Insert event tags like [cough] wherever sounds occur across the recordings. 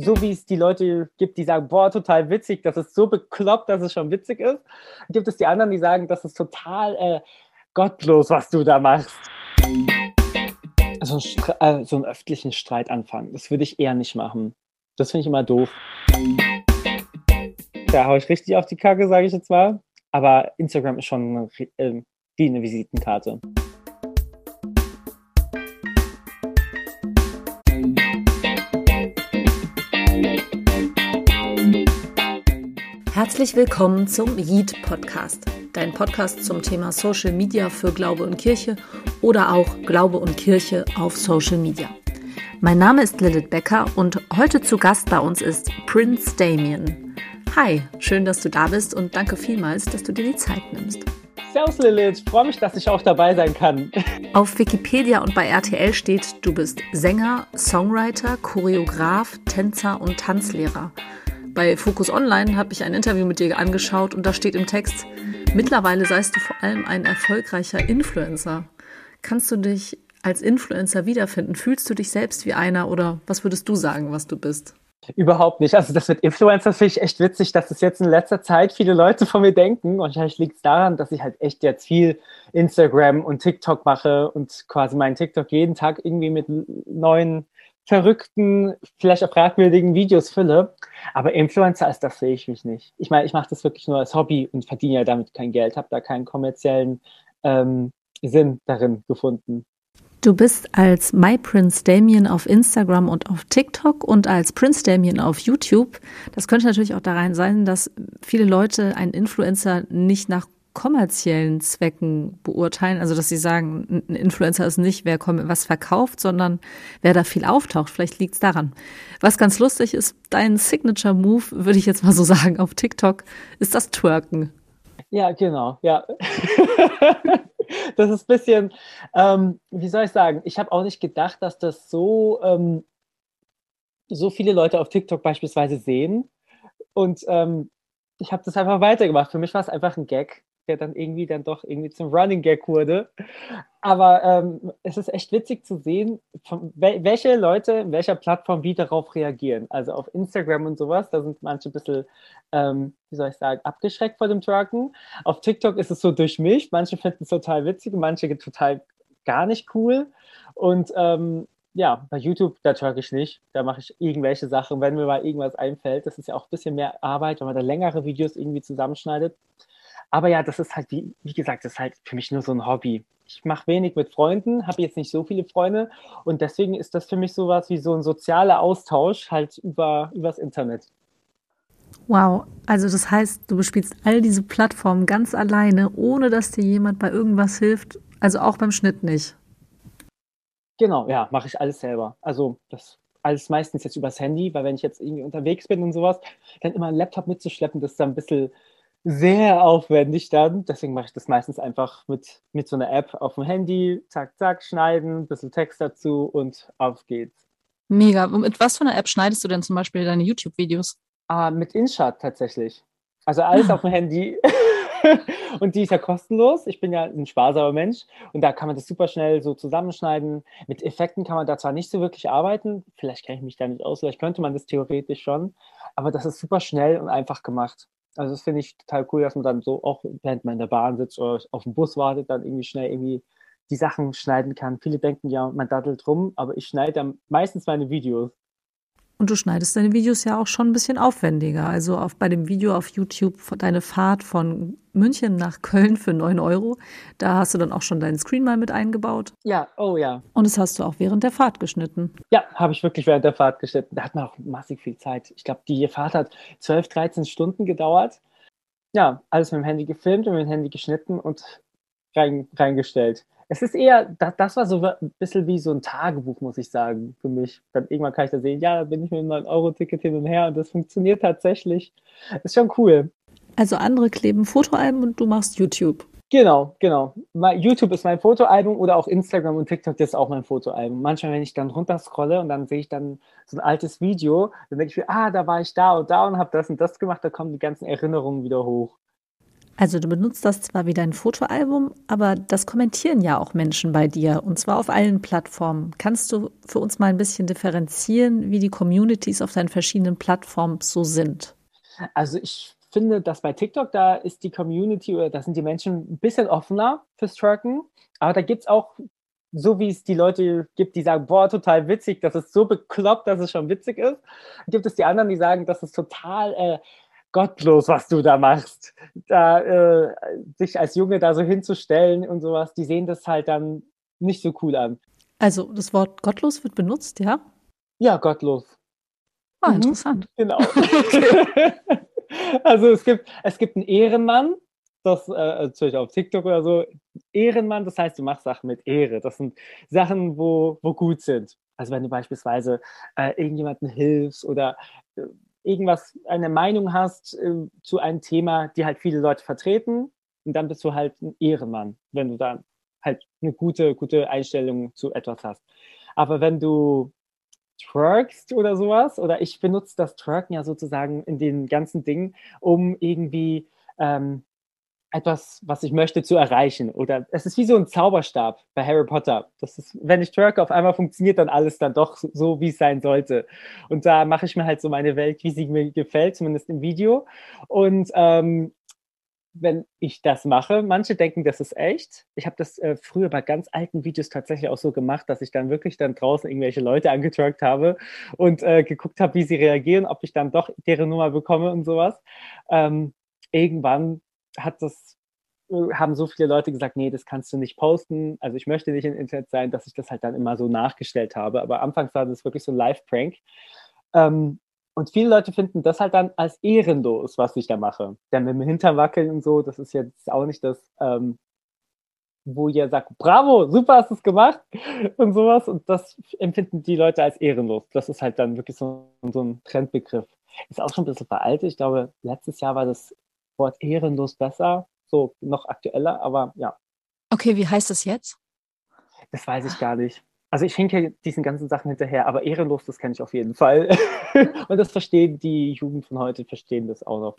so wie es die Leute gibt, die sagen, boah, total witzig, das ist so bekloppt, dass es schon witzig ist, gibt es die anderen, die sagen, das ist total äh, gottlos, was du da machst. Also äh, so einen öffentlichen Streit anfangen, das würde ich eher nicht machen. Das finde ich immer doof. Da haue ich richtig auf die Kacke, sage ich jetzt mal. Aber Instagram ist schon äh, wie eine Visitenkarte. Herzlich willkommen zum Yeet Podcast, dein Podcast zum Thema Social Media für Glaube und Kirche oder auch Glaube und Kirche auf Social Media. Mein Name ist Lilith Becker und heute zu Gast bei uns ist Prince Damien. Hi, schön, dass du da bist und danke vielmals, dass du dir die Zeit nimmst. Servus Lilith, freue mich, dass ich auch dabei sein kann. [laughs] Auf Wikipedia und bei RTL steht, du bist Sänger, Songwriter, Choreograf, Tänzer und Tanzlehrer. Bei Focus Online habe ich ein Interview mit dir angeschaut und da steht im Text, mittlerweile seist du vor allem ein erfolgreicher Influencer. Kannst du dich als Influencer wiederfinden? Fühlst du dich selbst wie einer oder was würdest du sagen, was du bist? Überhaupt nicht. Also das mit Influencer finde ich echt witzig, dass es jetzt in letzter Zeit viele Leute von mir denken. Und vielleicht liegt es daran, dass ich halt echt jetzt viel Instagram und TikTok mache und quasi meinen TikTok jeden Tag irgendwie mit neuen verrückten, vielleicht auch fragwürdigen Videos fülle. Aber Influencer als das sehe ich mich nicht. Ich meine, ich mache das wirklich nur als Hobby und verdiene ja damit kein Geld, habe da keinen kommerziellen ähm, Sinn darin gefunden. Du bist als MyPrince Damien auf Instagram und auf TikTok und als Prince Damien auf YouTube. Das könnte natürlich auch daran sein, dass viele Leute einen Influencer nicht nach kommerziellen Zwecken beurteilen. Also, dass sie sagen, ein Influencer ist nicht, wer was verkauft, sondern wer da viel auftaucht. Vielleicht liegt es daran. Was ganz lustig ist, dein Signature Move, würde ich jetzt mal so sagen, auf TikTok, ist das Twerken. Ja, genau, ja. [laughs] das ist ein bisschen, ähm, wie soll ich sagen, ich habe auch nicht gedacht, dass das so, ähm, so viele Leute auf TikTok beispielsweise sehen. Und ähm, ich habe das einfach weitergemacht. Für mich war es einfach ein Gag der dann irgendwie dann doch irgendwie zum Running Gag wurde. Aber ähm, es ist echt witzig zu sehen, von, welche Leute in welcher Plattform wie darauf reagieren. Also auf Instagram und sowas, da sind manche ein bisschen, ähm, wie soll ich sagen, abgeschreckt vor dem Trucken. Auf TikTok ist es so durchmischt. Manche finden es total witzig, manche total gar nicht cool. Und ähm, ja, bei YouTube, da trucke ich nicht. Da mache ich irgendwelche Sachen, wenn mir mal irgendwas einfällt. Das ist ja auch ein bisschen mehr Arbeit, wenn man da längere Videos irgendwie zusammenschneidet. Aber ja, das ist halt, wie, wie gesagt, das ist halt für mich nur so ein Hobby. Ich mache wenig mit Freunden, habe jetzt nicht so viele Freunde und deswegen ist das für mich sowas wie so ein sozialer Austausch halt über übers Internet. Wow, also das heißt, du bespielst all diese Plattformen ganz alleine, ohne dass dir jemand bei irgendwas hilft, also auch beim Schnitt nicht. Genau, ja, mache ich alles selber. Also das alles meistens jetzt übers Handy, weil wenn ich jetzt irgendwie unterwegs bin und sowas, dann immer einen Laptop mitzuschleppen, das ist dann ein bisschen sehr aufwendig dann. Deswegen mache ich das meistens einfach mit, mit so einer App auf dem Handy. Zack, zack, schneiden, ein bisschen Text dazu und auf geht's. Mega. Mit was für einer App schneidest du denn zum Beispiel deine YouTube-Videos? Ah, mit InShot tatsächlich. Also alles ah. auf dem Handy. [laughs] und die ist ja kostenlos. Ich bin ja ein sparsamer Mensch und da kann man das super schnell so zusammenschneiden. Mit Effekten kann man da zwar nicht so wirklich arbeiten, vielleicht kenne ich mich da nicht aus, vielleicht könnte man das theoretisch schon, aber das ist super schnell und einfach gemacht. Also das finde ich total cool, dass man dann so auch, während man in der Bahn sitzt oder auf dem Bus wartet, dann irgendwie schnell irgendwie die Sachen schneiden kann. Viele denken ja, man daddelt rum, aber ich schneide dann meistens meine Videos. Und du schneidest deine Videos ja auch schon ein bisschen aufwendiger. Also auf, bei dem Video auf YouTube deine Fahrt von München nach Köln für 9 Euro, da hast du dann auch schon deinen Screen mal mit eingebaut. Ja, oh ja. Und das hast du auch während der Fahrt geschnitten. Ja, habe ich wirklich während der Fahrt geschnitten. Da hat man auch massig viel Zeit. Ich glaube, die Fahrt hat 12, 13 Stunden gedauert. Ja, alles mit dem Handy gefilmt und mit dem Handy geschnitten und rein, reingestellt es ist eher, das, das war so ein bisschen wie so ein Tagebuch, muss ich sagen, für mich. Dann irgendwann kann ich da sehen, ja, da bin ich mit einem 9-Euro-Ticket hin und her und das funktioniert tatsächlich. Ist schon cool. Also andere kleben Fotoalben und du machst YouTube. Genau, genau. YouTube ist mein Fotoalbum oder auch Instagram und TikTok, das ist auch mein Fotoalbum. Manchmal, wenn ich dann runterscrolle und dann sehe ich dann so ein altes Video, dann denke ich mir, ah, da war ich da und da und habe das und das gemacht, da kommen die ganzen Erinnerungen wieder hoch. Also du benutzt das zwar wie dein Fotoalbum, aber das kommentieren ja auch Menschen bei dir und zwar auf allen Plattformen. Kannst du für uns mal ein bisschen differenzieren, wie die Communities auf deinen verschiedenen Plattformen so sind? Also ich finde, dass bei TikTok, da ist die Community oder da sind die Menschen ein bisschen offener fürs Tracken, aber da gibt es auch so wie es die Leute gibt, die sagen, boah, total witzig, das ist so bekloppt, dass es schon witzig ist, gibt es die anderen, die sagen, das ist total äh, gottlos, was du da machst. Da äh, sich als Junge da so hinzustellen und sowas, die sehen das halt dann nicht so cool an. Also das Wort gottlos wird benutzt, ja? Ja, gottlos. Ah, mhm. interessant. Genau. [laughs] [laughs] also es gibt, es gibt einen Ehrenmann, das, äh, zum auf TikTok oder so, Ehrenmann, das heißt, du machst Sachen mit Ehre. Das sind Sachen, wo, wo gut sind. Also wenn du beispielsweise äh, irgendjemandem hilfst oder äh, irgendwas, eine Meinung hast äh, zu einem Thema, die halt viele Leute vertreten, und dann bist du halt ein Ehrenmann, wenn du dann halt eine gute, gute Einstellung zu etwas hast. Aber wenn du twerkst oder sowas, oder ich benutze das Twerken ja sozusagen in den ganzen Dingen, um irgendwie ähm, etwas, was ich möchte, zu erreichen. Oder es ist wie so ein Zauberstab bei Harry Potter. Das ist, wenn ich twerke, auf einmal funktioniert dann alles dann doch so, wie es sein sollte. Und da mache ich mir halt so meine Welt, wie sie mir gefällt, zumindest im Video. Und ähm, wenn ich das mache, manche denken, das ist echt. Ich habe das äh, früher bei ganz alten Videos tatsächlich auch so gemacht, dass ich dann wirklich dann draußen irgendwelche Leute angetrackt habe und äh, geguckt habe, wie sie reagieren, ob ich dann doch deren Nummer bekomme und sowas. Ähm, irgendwann hat das haben so viele Leute gesagt, nee, das kannst du nicht posten. Also ich möchte nicht im Internet sein, dass ich das halt dann immer so nachgestellt habe. Aber anfangs war das wirklich so ein Live-Prank. Ähm, und viele Leute finden das halt dann als ehrenlos, was ich da mache. Denn mit dem Hintern wackeln und so, das ist jetzt auch nicht das, ähm, wo ihr sagt, bravo, super hast du es gemacht und sowas. Und das empfinden die Leute als ehrenlos. Das ist halt dann wirklich so, so ein Trendbegriff. Ist auch schon ein bisschen veraltet. Ich glaube, letztes Jahr war das Wort ehrenlos besser, so noch aktueller, aber ja. Okay, wie heißt das jetzt? Das weiß ich gar nicht. Also ich hinke diesen ganzen Sachen hinterher, aber ehrenlos, das kenne ich auf jeden Fall. [laughs] und das verstehen die Jugend von heute, verstehen das auch noch.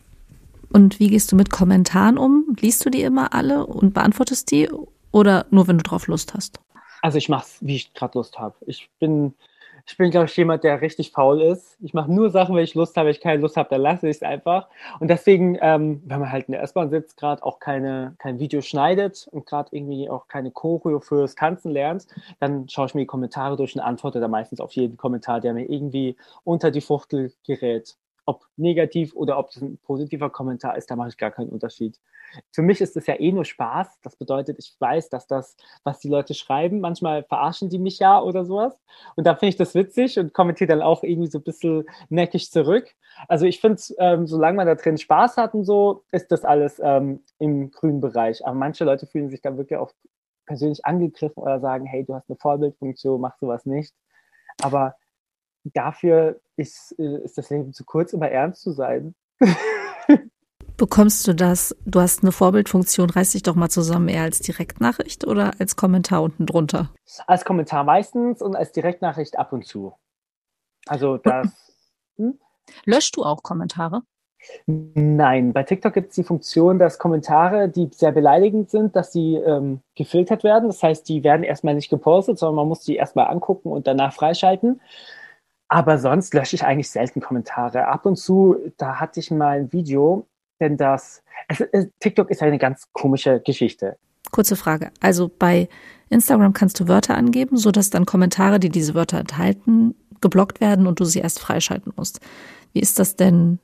Und wie gehst du mit Kommentaren um? Liest du die immer alle und beantwortest die oder nur, wenn du drauf Lust hast? Also ich mache es, wie ich gerade Lust habe. Ich bin ich bin, glaube ich, jemand, der richtig faul ist. Ich mache nur Sachen, wenn ich Lust habe. Wenn ich keine Lust habe, dann lasse ich es einfach. Und deswegen, ähm, wenn man halt in der S-Bahn sitzt, gerade auch keine, kein Video schneidet und gerade irgendwie auch keine Choreo fürs Tanzen lernt, dann schaue ich mir die Kommentare durch und antworte da meistens auf jeden Kommentar, der mir irgendwie unter die Fuchtel gerät ob negativ oder ob es ein positiver Kommentar ist, da mache ich gar keinen Unterschied. Für mich ist es ja eh nur Spaß. Das bedeutet, ich weiß, dass das, was die Leute schreiben, manchmal verarschen die mich ja oder sowas. Und da finde ich das witzig und kommentiere dann auch irgendwie so ein bisschen neckig zurück. Also ich finde, ähm, solange man da drin Spaß hat und so, ist das alles ähm, im grünen Bereich. Aber manche Leute fühlen sich dann wirklich auch persönlich angegriffen oder sagen, hey, du hast eine Vorbildfunktion, mach sowas nicht. Aber dafür ist, äh, ist das Leben zu kurz, immer ernst zu sein. Bekommst du das, du hast eine Vorbildfunktion, reiß dich doch mal zusammen, eher als Direktnachricht oder als Kommentar unten drunter? Als Kommentar meistens und als Direktnachricht ab und zu. Also das. Hm? Löschst du auch Kommentare? Nein, bei TikTok gibt es die Funktion, dass Kommentare, die sehr beleidigend sind, dass sie ähm, gefiltert werden. Das heißt, die werden erstmal nicht gepostet, sondern man muss die erstmal angucken und danach freischalten. Aber sonst lösche ich eigentlich selten Kommentare. Ab und zu, da hatte ich mal ein Video, denn das, es, es, TikTok ist eine ganz komische Geschichte. Kurze Frage. Also bei Instagram kannst du Wörter angeben, sodass dann Kommentare, die diese Wörter enthalten, geblockt werden und du sie erst freischalten musst. Wie ist das denn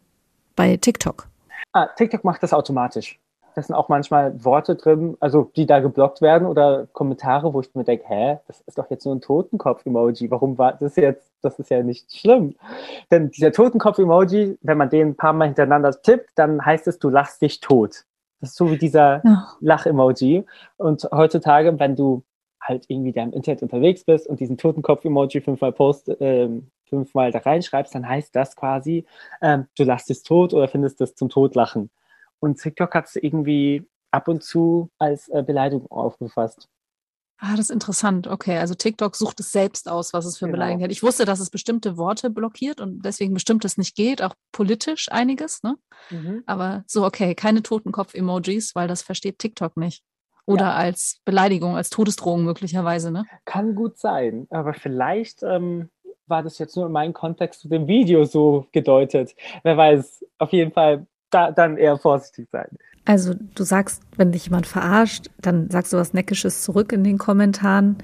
bei TikTok? Ah, TikTok macht das automatisch da sind auch manchmal Worte drin, also die da geblockt werden oder Kommentare, wo ich mir denke, hä, das ist doch jetzt nur ein Totenkopf-Emoji. Warum war das jetzt? Das ist ja nicht schlimm. Denn dieser Totenkopf-Emoji, wenn man den ein paar Mal hintereinander tippt, dann heißt es, du lachst dich tot. Das ist so wie dieser ja. Lach-Emoji. Und heutzutage, wenn du halt irgendwie da im Internet unterwegs bist und diesen Totenkopf-Emoji fünfmal post, äh, fünfmal da reinschreibst, dann heißt das quasi, ähm, du lachst es tot oder findest das zum Totlachen. Und TikTok hat es irgendwie ab und zu als äh, Beleidigung aufgefasst. Ah, das ist interessant. Okay, also TikTok sucht es selbst aus, was es für genau. Beleidigungen hat. Ich wusste, dass es bestimmte Worte blockiert und deswegen bestimmtes nicht geht, auch politisch einiges, ne? Mhm. Aber so, okay, keine Totenkopf-Emojis, weil das versteht TikTok nicht. Oder ja. als Beleidigung, als Todesdrohung möglicherweise, ne? Kann gut sein, aber vielleicht ähm, war das jetzt nur in meinem Kontext zu dem Video so gedeutet. Wer weiß, auf jeden Fall da, dann eher vorsichtig sein. Also du sagst, wenn dich jemand verarscht, dann sagst du was Neckisches zurück in den Kommentaren.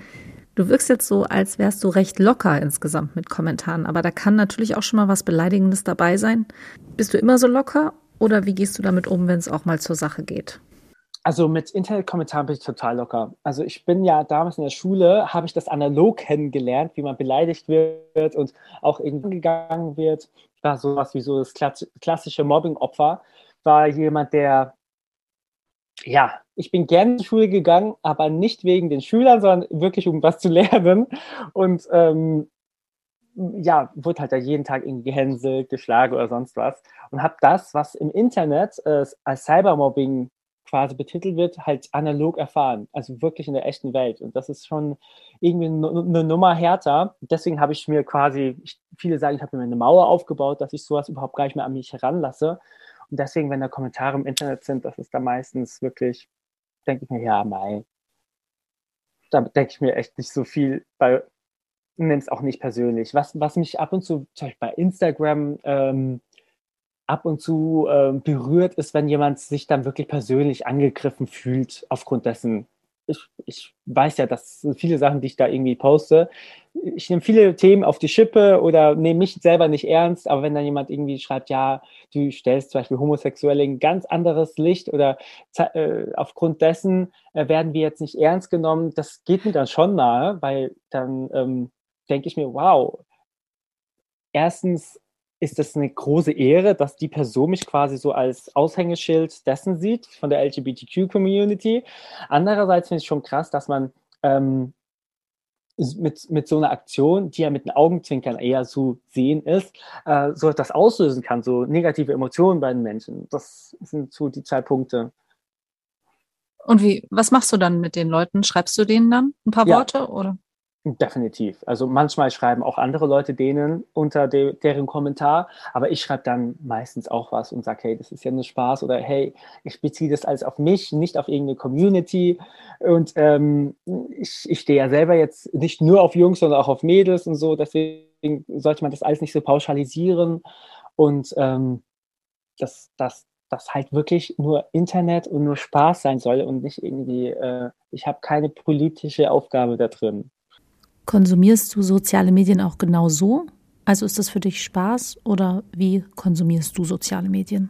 Du wirkst jetzt so, als wärst du recht locker insgesamt mit Kommentaren, aber da kann natürlich auch schon mal was Beleidigendes dabei sein. Bist du immer so locker oder wie gehst du damit um, wenn es auch mal zur Sache geht? Also mit Internetkommentaren bin ich total locker. Also ich bin ja damals in der Schule, habe ich das analog kennengelernt, wie man beleidigt wird und auch irgendwie gegangen wird. War sowas wie so das klassische Mobbing-Opfer. War jemand, der, ja, ich bin gerne in die Schule gegangen, aber nicht wegen den Schülern, sondern wirklich um was zu [laughs] lernen. Und ähm, ja, wurde halt da jeden Tag irgendwie gehänselt, geschlagen oder sonst was. Und habe das, was im Internet äh, als Cybermobbing quasi betitelt wird, halt analog erfahren, also wirklich in der echten Welt. Und das ist schon irgendwie eine Nummer härter. Deswegen habe ich mir quasi, viele sagen, ich habe mir eine Mauer aufgebaut, dass ich sowas überhaupt gar nicht mehr an mich heranlasse. Und deswegen, wenn da Kommentare im Internet sind, das ist da meistens wirklich, denke ich mir, ja, mei. Da denke ich mir echt nicht so viel, weil nimm es auch nicht persönlich. Was, was mich ab und zu, zum Beispiel bei Instagram, ähm, ab und zu äh, berührt ist, wenn jemand sich dann wirklich persönlich angegriffen fühlt aufgrund dessen. Ich, ich weiß ja, dass viele Sachen, die ich da irgendwie poste, ich nehme viele Themen auf die Schippe oder nehme mich selber nicht ernst, aber wenn dann jemand irgendwie schreibt, ja, du stellst zum Beispiel Homosexuelle in ein ganz anderes Licht oder äh, aufgrund dessen äh, werden wir jetzt nicht ernst genommen, das geht mir dann schon nahe, weil dann ähm, denke ich mir, wow, erstens ist das eine große Ehre, dass die Person mich quasi so als Aushängeschild dessen sieht, von der LGBTQ-Community. Andererseits finde ich schon krass, dass man ähm, mit, mit so einer Aktion, die ja mit den Augenzwinkern eher zu sehen ist, äh, so etwas auslösen kann, so negative Emotionen bei den Menschen. Das sind so die zwei Punkte. Und wie, was machst du dann mit den Leuten? Schreibst du denen dann ein paar ja. Worte oder? Definitiv. Also manchmal schreiben auch andere Leute denen unter de deren Kommentar, aber ich schreibe dann meistens auch was und sage, hey, das ist ja nur Spaß oder hey, ich beziehe das alles auf mich, nicht auf irgendeine Community. Und ähm, ich, ich stehe ja selber jetzt nicht nur auf Jungs, sondern auch auf Mädels und so. Deswegen sollte man das alles nicht so pauschalisieren und ähm, dass das, das halt wirklich nur Internet und nur Spaß sein soll und nicht irgendwie, äh, ich habe keine politische Aufgabe da drin. Konsumierst du soziale Medien auch genau so? Also ist das für dich Spaß oder wie konsumierst du soziale Medien?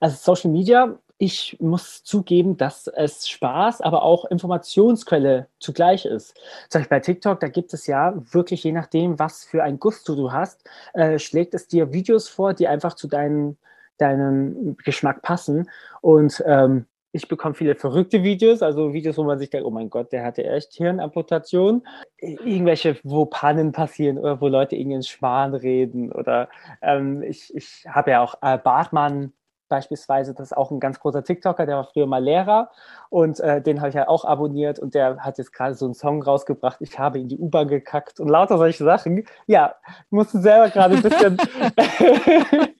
Also Social Media, ich muss zugeben, dass es Spaß, aber auch Informationsquelle zugleich ist. Zum Beispiel bei TikTok, da gibt es ja wirklich, je nachdem, was für ein Gusto du hast, äh, schlägt es dir Videos vor, die einfach zu deinem deinem Geschmack passen. Und ähm, ich bekomme viele verrückte Videos, also Videos, wo man sich denkt, oh mein Gott, der hatte echt Hirnamputation. Irgendwelche, wo Pannen passieren oder wo Leute irgendeinen Schwan reden. Oder ähm, ich, ich habe ja auch äh, Bartmann beispielsweise, das ist auch ein ganz großer TikToker, der war früher mal Lehrer und äh, den habe ich ja auch abonniert und der hat jetzt gerade so einen Song rausgebracht, ich habe in die U-Bahn gekackt und lauter solche Sachen. Ja, musste selber gerade ein bisschen [laughs]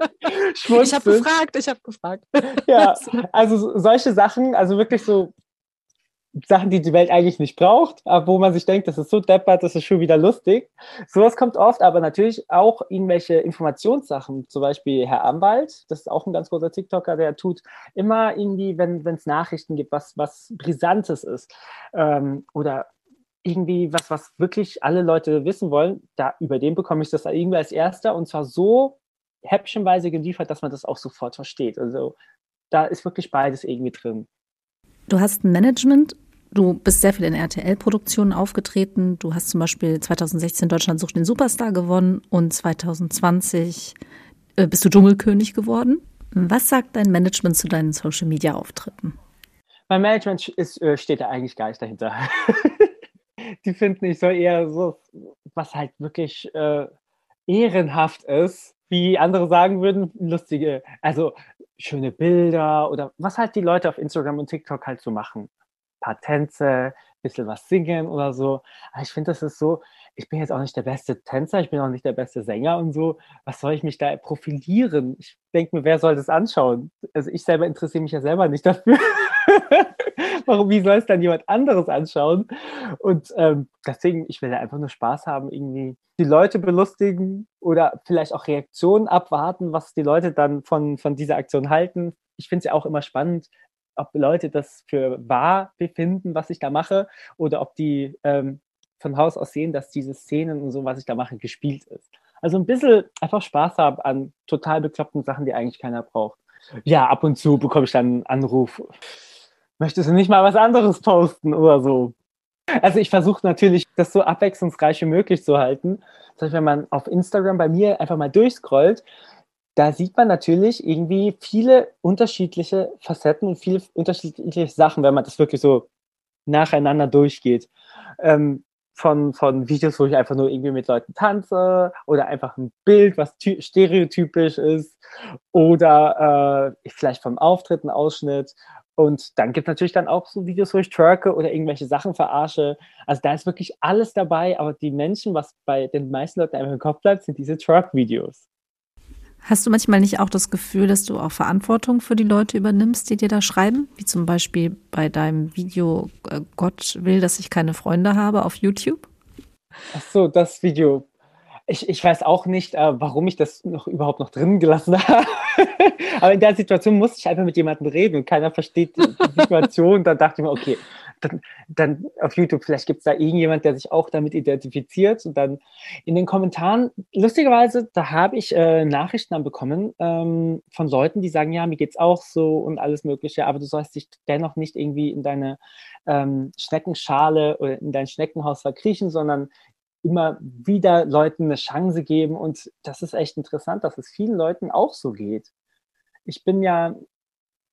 Ich habe gefragt, ich habe gefragt. Ja, [laughs] also solche Sachen, also wirklich so Sachen, die die Welt eigentlich nicht braucht, aber wo man sich denkt, das ist so deppert, das ist schon wieder lustig. Sowas kommt oft, aber natürlich auch irgendwelche Informationssachen. Zum Beispiel Herr Anwalt, das ist auch ein ganz großer TikToker, der tut immer irgendwie, wenn es Nachrichten gibt, was, was Brisantes ist ähm, oder irgendwie was, was wirklich alle Leute wissen wollen, da über den bekomme ich das irgendwie als erster und zwar so häppchenweise geliefert, dass man das auch sofort versteht. Also da ist wirklich beides irgendwie drin. Du hast ein Management, du bist sehr viel in RTL-Produktionen aufgetreten. Du hast zum Beispiel 2016 Deutschland sucht den Superstar gewonnen und 2020 äh, bist du Dschungelkönig geworden. Was sagt dein Management zu deinen Social-Media-Auftritten? Mein Management ist, äh, steht da eigentlich gar nicht dahinter. [laughs] Die finden, ich soll eher so, was halt wirklich äh, ehrenhaft ist, wie andere sagen würden, lustige, also schöne Bilder oder was halt die Leute auf Instagram und TikTok halt so machen. Ein paar Tänze, bisschen was singen oder so. Aber ich finde, das ist so, ich bin jetzt auch nicht der beste Tänzer, ich bin auch nicht der beste Sänger und so. Was soll ich mich da profilieren? Ich denke mir, wer soll das anschauen? Also ich selber interessiere mich ja selber nicht dafür. [laughs] Warum, wie soll es dann jemand anderes anschauen? Und ähm, deswegen, ich will da einfach nur Spaß haben, irgendwie die Leute belustigen oder vielleicht auch Reaktionen abwarten, was die Leute dann von, von dieser Aktion halten. Ich finde es ja auch immer spannend, ob Leute das für wahr befinden, was ich da mache, oder ob die ähm, von Haus aus sehen, dass diese Szenen und so, was ich da mache, gespielt ist. Also ein bisschen einfach Spaß haben an total bekloppten Sachen, die eigentlich keiner braucht. Ja, ab und zu bekomme ich dann einen Anruf. Möchtest du nicht mal was anderes posten oder so? Also ich versuche natürlich, das so abwechslungsreich wie möglich zu halten. Das heißt, wenn man auf Instagram bei mir einfach mal durchscrollt, da sieht man natürlich irgendwie viele unterschiedliche Facetten und viele unterschiedliche Sachen, wenn man das wirklich so nacheinander durchgeht. Ähm, von, von Videos, wo ich einfach nur irgendwie mit Leuten tanze oder einfach ein Bild, was stereotypisch ist oder äh, vielleicht vom Auftritt ein Ausschnitt. Und dann gibt es natürlich dann auch so Videos, wo ich twerke oder irgendwelche Sachen verarsche. Also da ist wirklich alles dabei, aber die Menschen, was bei den meisten Leuten einfach im Kopf bleibt, sind diese Twerk-Videos. Hast du manchmal nicht auch das Gefühl, dass du auch Verantwortung für die Leute übernimmst, die dir da schreiben? Wie zum Beispiel bei deinem Video äh, Gott will, dass ich keine Freunde habe auf YouTube? Ach so, das Video. Ich, ich weiß auch nicht, äh, warum ich das noch überhaupt noch drin gelassen [laughs] habe. Aber in der Situation musste ich einfach mit jemandem reden und keiner versteht die [laughs] Situation. Dann dachte ich mir, okay, dann, dann auf YouTube, vielleicht gibt es da irgendjemand, der sich auch damit identifiziert. Und dann in den Kommentaren, lustigerweise, da habe ich äh, Nachrichten dann bekommen ähm, von Leuten, die sagen, ja, mir geht es auch so und alles Mögliche, aber du sollst dich dennoch nicht irgendwie in deine ähm, Schneckenschale oder in dein Schneckenhaus verkriechen, sondern immer wieder Leuten eine Chance geben. Und das ist echt interessant, dass es vielen Leuten auch so geht. Ich bin ja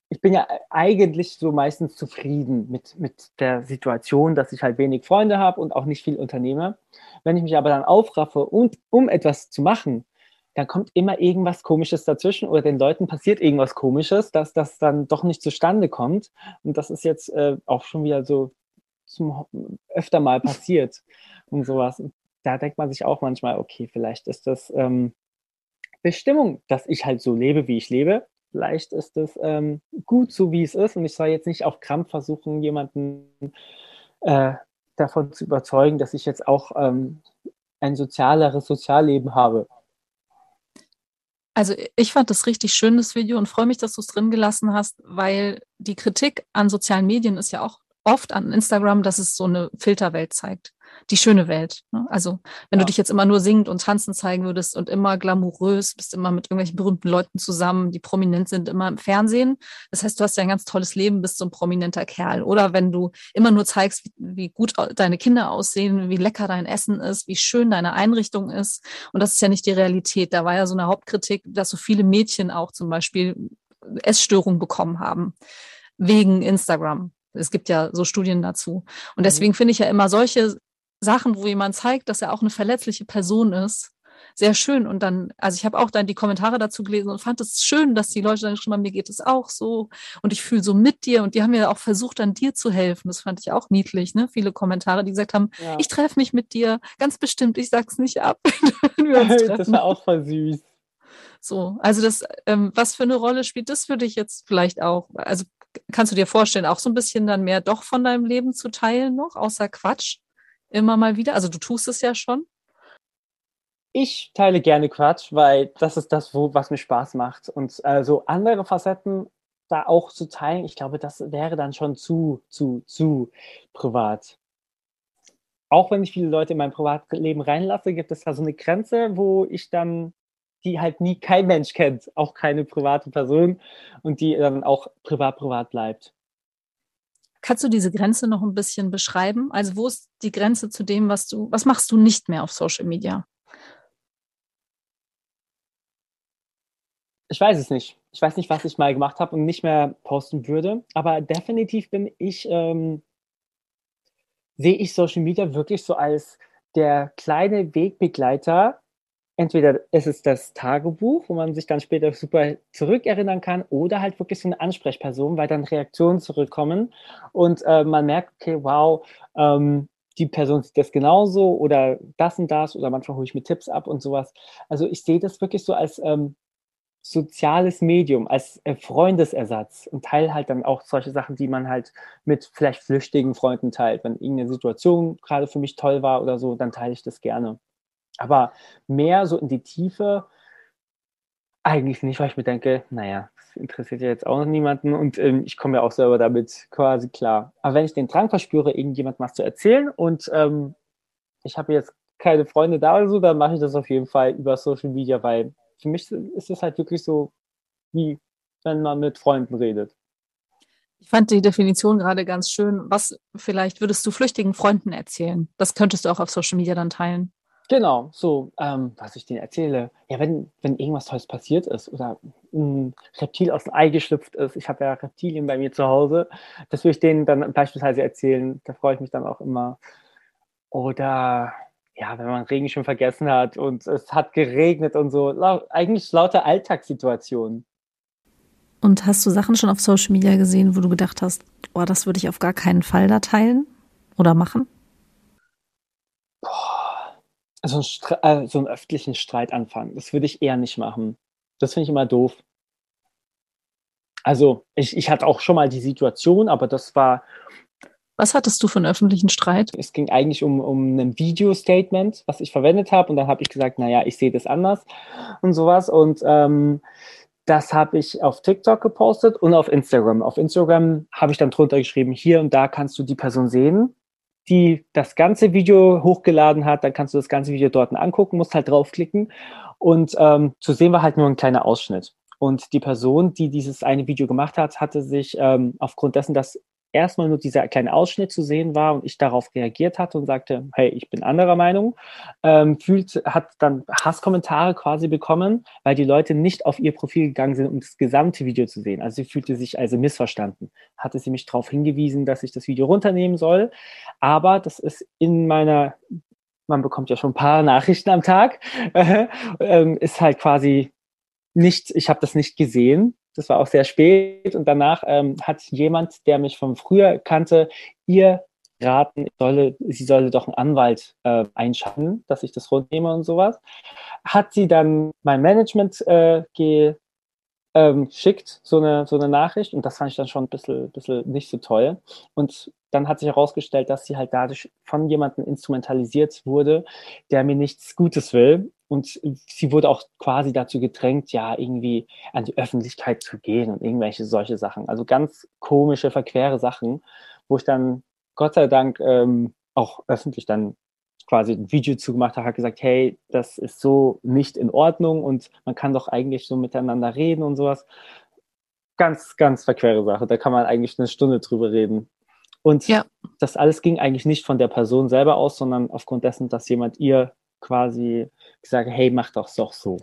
ich bin ja eigentlich so meistens zufrieden mit, mit der Situation, dass ich halt wenig Freunde habe und auch nicht viel unternehme. Wenn ich mich aber dann aufraffe, und, um etwas zu machen, dann kommt immer irgendwas Komisches dazwischen oder den Leuten passiert irgendwas Komisches, dass das dann doch nicht zustande kommt. Und das ist jetzt äh, auch schon wieder so zum, öfter mal passiert [laughs] und sowas. Da denkt man sich auch manchmal, okay, vielleicht ist das ähm, Bestimmung, dass ich halt so lebe, wie ich lebe vielleicht ist es ähm, gut so, wie es ist. Und ich soll jetzt nicht auf Krampf versuchen, jemanden äh, davon zu überzeugen, dass ich jetzt auch ähm, ein sozialeres Sozialleben habe. Also ich fand das richtig schön, das Video, und freue mich, dass du es drin gelassen hast, weil die Kritik an sozialen Medien ist ja auch oft an Instagram, dass es so eine Filterwelt zeigt die schöne Welt. Ne? Also wenn ja. du dich jetzt immer nur singend und tanzen zeigen würdest und immer glamourös, bist immer mit irgendwelchen berühmten Leuten zusammen, die prominent sind, immer im Fernsehen. Das heißt, du hast ja ein ganz tolles Leben, bist so ein prominenter Kerl. Oder wenn du immer nur zeigst, wie, wie gut deine Kinder aussehen, wie lecker dein Essen ist, wie schön deine Einrichtung ist. Und das ist ja nicht die Realität. Da war ja so eine Hauptkritik, dass so viele Mädchen auch zum Beispiel Essstörungen bekommen haben wegen Instagram. Es gibt ja so Studien dazu. Und mhm. deswegen finde ich ja immer solche Sachen, wo jemand zeigt, dass er auch eine verletzliche Person ist, sehr schön. Und dann, also ich habe auch dann die Kommentare dazu gelesen und fand es schön, dass die Leute dann geschrieben haben, mir geht es auch so und ich fühle so mit dir. Und die haben ja auch versucht, dann dir zu helfen. Das fand ich auch niedlich, ne? Viele Kommentare, die gesagt haben, ja. ich treffe mich mit dir, ganz bestimmt, ich sag's nicht ab. [laughs] [laughs] das war auch voll süß. So, also das, ähm, was für eine Rolle spielt das für dich jetzt vielleicht auch? Also kannst du dir vorstellen, auch so ein bisschen dann mehr doch von deinem Leben zu teilen noch, außer Quatsch? immer mal wieder? Also du tust es ja schon. Ich teile gerne Quatsch, weil das ist das, wo, was mir Spaß macht. Und äh, so andere Facetten da auch zu teilen, ich glaube, das wäre dann schon zu, zu, zu privat. Auch wenn ich viele Leute in mein Privatleben reinlasse, gibt es da so eine Grenze, wo ich dann, die halt nie kein Mensch kennt, auch keine private Person und die dann auch privat privat bleibt. Kannst du diese Grenze noch ein bisschen beschreiben? Also wo ist die Grenze zu dem, was du, was machst du nicht mehr auf Social Media? Ich weiß es nicht. Ich weiß nicht, was ich mal gemacht habe und nicht mehr posten würde. Aber definitiv bin ich, ähm, sehe ich Social Media wirklich so als der kleine Wegbegleiter entweder ist es das Tagebuch, wo man sich dann später super zurückerinnern kann, oder halt wirklich so eine Ansprechperson, weil dann Reaktionen zurückkommen und äh, man merkt, okay, wow, ähm, die Person sieht das genauso oder das und das oder manchmal hole ich mir Tipps ab und sowas. Also ich sehe das wirklich so als ähm, soziales Medium, als äh, Freundesersatz und teile halt dann auch solche Sachen, die man halt mit vielleicht flüchtigen Freunden teilt. Wenn irgendeine Situation gerade für mich toll war oder so, dann teile ich das gerne. Aber mehr so in die Tiefe eigentlich nicht, weil ich mir denke, naja, das interessiert ja jetzt auch noch niemanden und ähm, ich komme ja auch selber damit quasi klar. Aber wenn ich den Drang verspüre, irgendjemand was zu erzählen und ähm, ich habe jetzt keine Freunde da oder so, dann mache ich das auf jeden Fall über Social Media, weil für mich ist es halt wirklich so, wie wenn man mit Freunden redet. Ich fand die Definition gerade ganz schön. Was vielleicht würdest du flüchtigen Freunden erzählen? Das könntest du auch auf Social Media dann teilen. Genau, so, ähm, was ich denen erzähle. Ja, wenn, wenn irgendwas Tolles passiert ist oder ein Reptil aus dem Ei geschlüpft ist, ich habe ja Reptilien bei mir zu Hause, das würde ich denen dann beispielsweise erzählen. Da freue ich mich dann auch immer. Oder ja, wenn man Regen schon vergessen hat und es hat geregnet und so. Eigentlich lauter Alltagssituationen. Und hast du Sachen schon auf Social Media gesehen, wo du gedacht hast, oh, das würde ich auf gar keinen Fall da teilen oder machen? Boah. Also ein äh, so einen öffentlichen Streit anfangen, das würde ich eher nicht machen. Das finde ich immer doof. Also ich, ich hatte auch schon mal die Situation, aber das war was hattest du für einen öffentlichen Streit? Es ging eigentlich um, um ein Video-Statement, was ich verwendet habe. Und dann habe ich gesagt, naja, ich sehe das anders und sowas. Und ähm, das habe ich auf TikTok gepostet und auf Instagram. Auf Instagram habe ich dann drunter geschrieben, hier und da kannst du die Person sehen, die das ganze Video hochgeladen hat. Dann kannst du das ganze Video dort angucken, musst halt draufklicken. Und ähm, zu sehen war halt nur ein kleiner Ausschnitt. Und die Person, die dieses eine Video gemacht hat, hatte sich ähm, aufgrund dessen, dass erstmal nur dieser kleine Ausschnitt zu sehen war und ich darauf reagiert hatte und sagte, hey, ich bin anderer Meinung, ähm, fühlt, hat dann Hasskommentare quasi bekommen, weil die Leute nicht auf ihr Profil gegangen sind, um das gesamte Video zu sehen. Also sie fühlte sich also missverstanden. Hatte sie mich darauf hingewiesen, dass ich das Video runternehmen soll. Aber das ist in meiner man bekommt ja schon ein paar Nachrichten am Tag, [laughs] äh, ist halt quasi nicht, ich habe das nicht gesehen, das war auch sehr spät und danach ähm, hat jemand, der mich von früher kannte, ihr raten, solle, sie solle doch einen Anwalt äh, einschalten, dass ich das rundnehme und sowas. Hat sie dann mein Management äh, ähm, schickt, so eine, so eine Nachricht und das fand ich dann schon ein bisschen, bisschen nicht so toll. Und dann hat sich herausgestellt, dass sie halt dadurch von jemandem instrumentalisiert wurde, der mir nichts Gutes will und sie wurde auch quasi dazu gedrängt, ja, irgendwie an die Öffentlichkeit zu gehen und irgendwelche solche Sachen. Also ganz komische, verquere Sachen, wo ich dann Gott sei Dank ähm, auch öffentlich dann quasi ein Video zugemacht habe, hat gesagt, hey, das ist so nicht in Ordnung und man kann doch eigentlich so miteinander reden und sowas. Ganz, ganz verquere Sache. Da kann man eigentlich eine Stunde drüber reden. Und ja. das alles ging eigentlich nicht von der Person selber aus, sondern aufgrund dessen, dass jemand ihr quasi gesagt, hey, mach doch doch so.